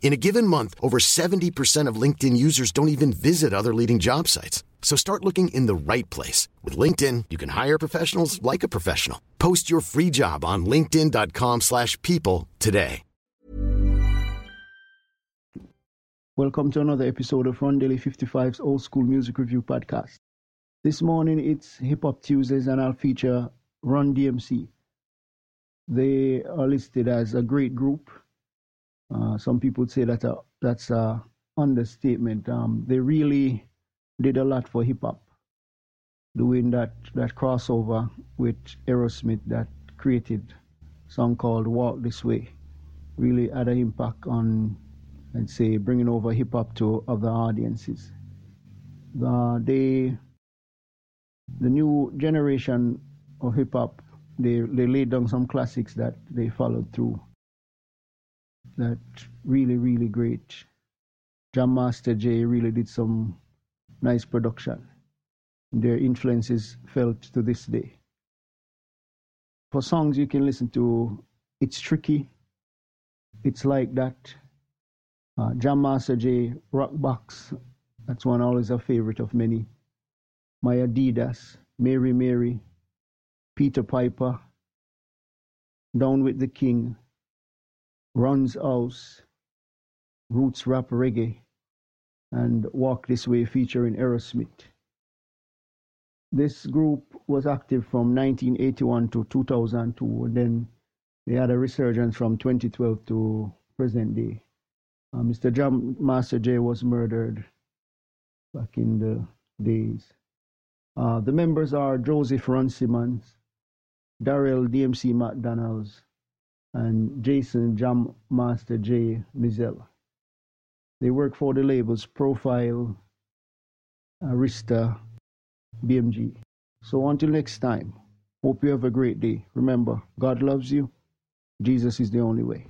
In a given month, over 70% of LinkedIn users don't even visit other leading job sites. So start looking in the right place. With LinkedIn, you can hire professionals like a professional. Post your free job on linkedin.com slash people today. Welcome to another episode of Rondelle 55's Old School Music Review Podcast. This morning it's Hip Hop Tuesdays and I'll feature Run DMC. They are listed as a great group. Uh, some people say that uh, that's a understatement. Um, they really did a lot for hip hop, doing that that crossover with Aerosmith that created a song called "Walk This Way." Really had an impact on, I'd say, bringing over hip hop to other audiences. The, they, the new generation of hip hop, they they laid down some classics that they followed through. That really really great. Jam Master Jay really did some nice production. Their influence is felt to this day. For songs you can listen to, it's tricky. It's like that. Uh, Jam Master Jay, Rock Box, that's one always a favorite of many. My Adidas, Mary Mary, Peter Piper, Down with the King, Run's House, Roots Rap Reggae, and Walk This Way featuring Aerosmith. This group was active from 1981 to 2002, and then they had a resurgence from 2012 to present day. Uh, Mr. Jam Master Jay was murdered back in the days. Uh, the members are Joseph Run Simmons, Darryl DMC McDaniels, and Jason Jam Master Jay Mizell. They work for the labels Profile, Arista, BMG. So until next time, hope you have a great day. Remember, God loves you. Jesus is the only way.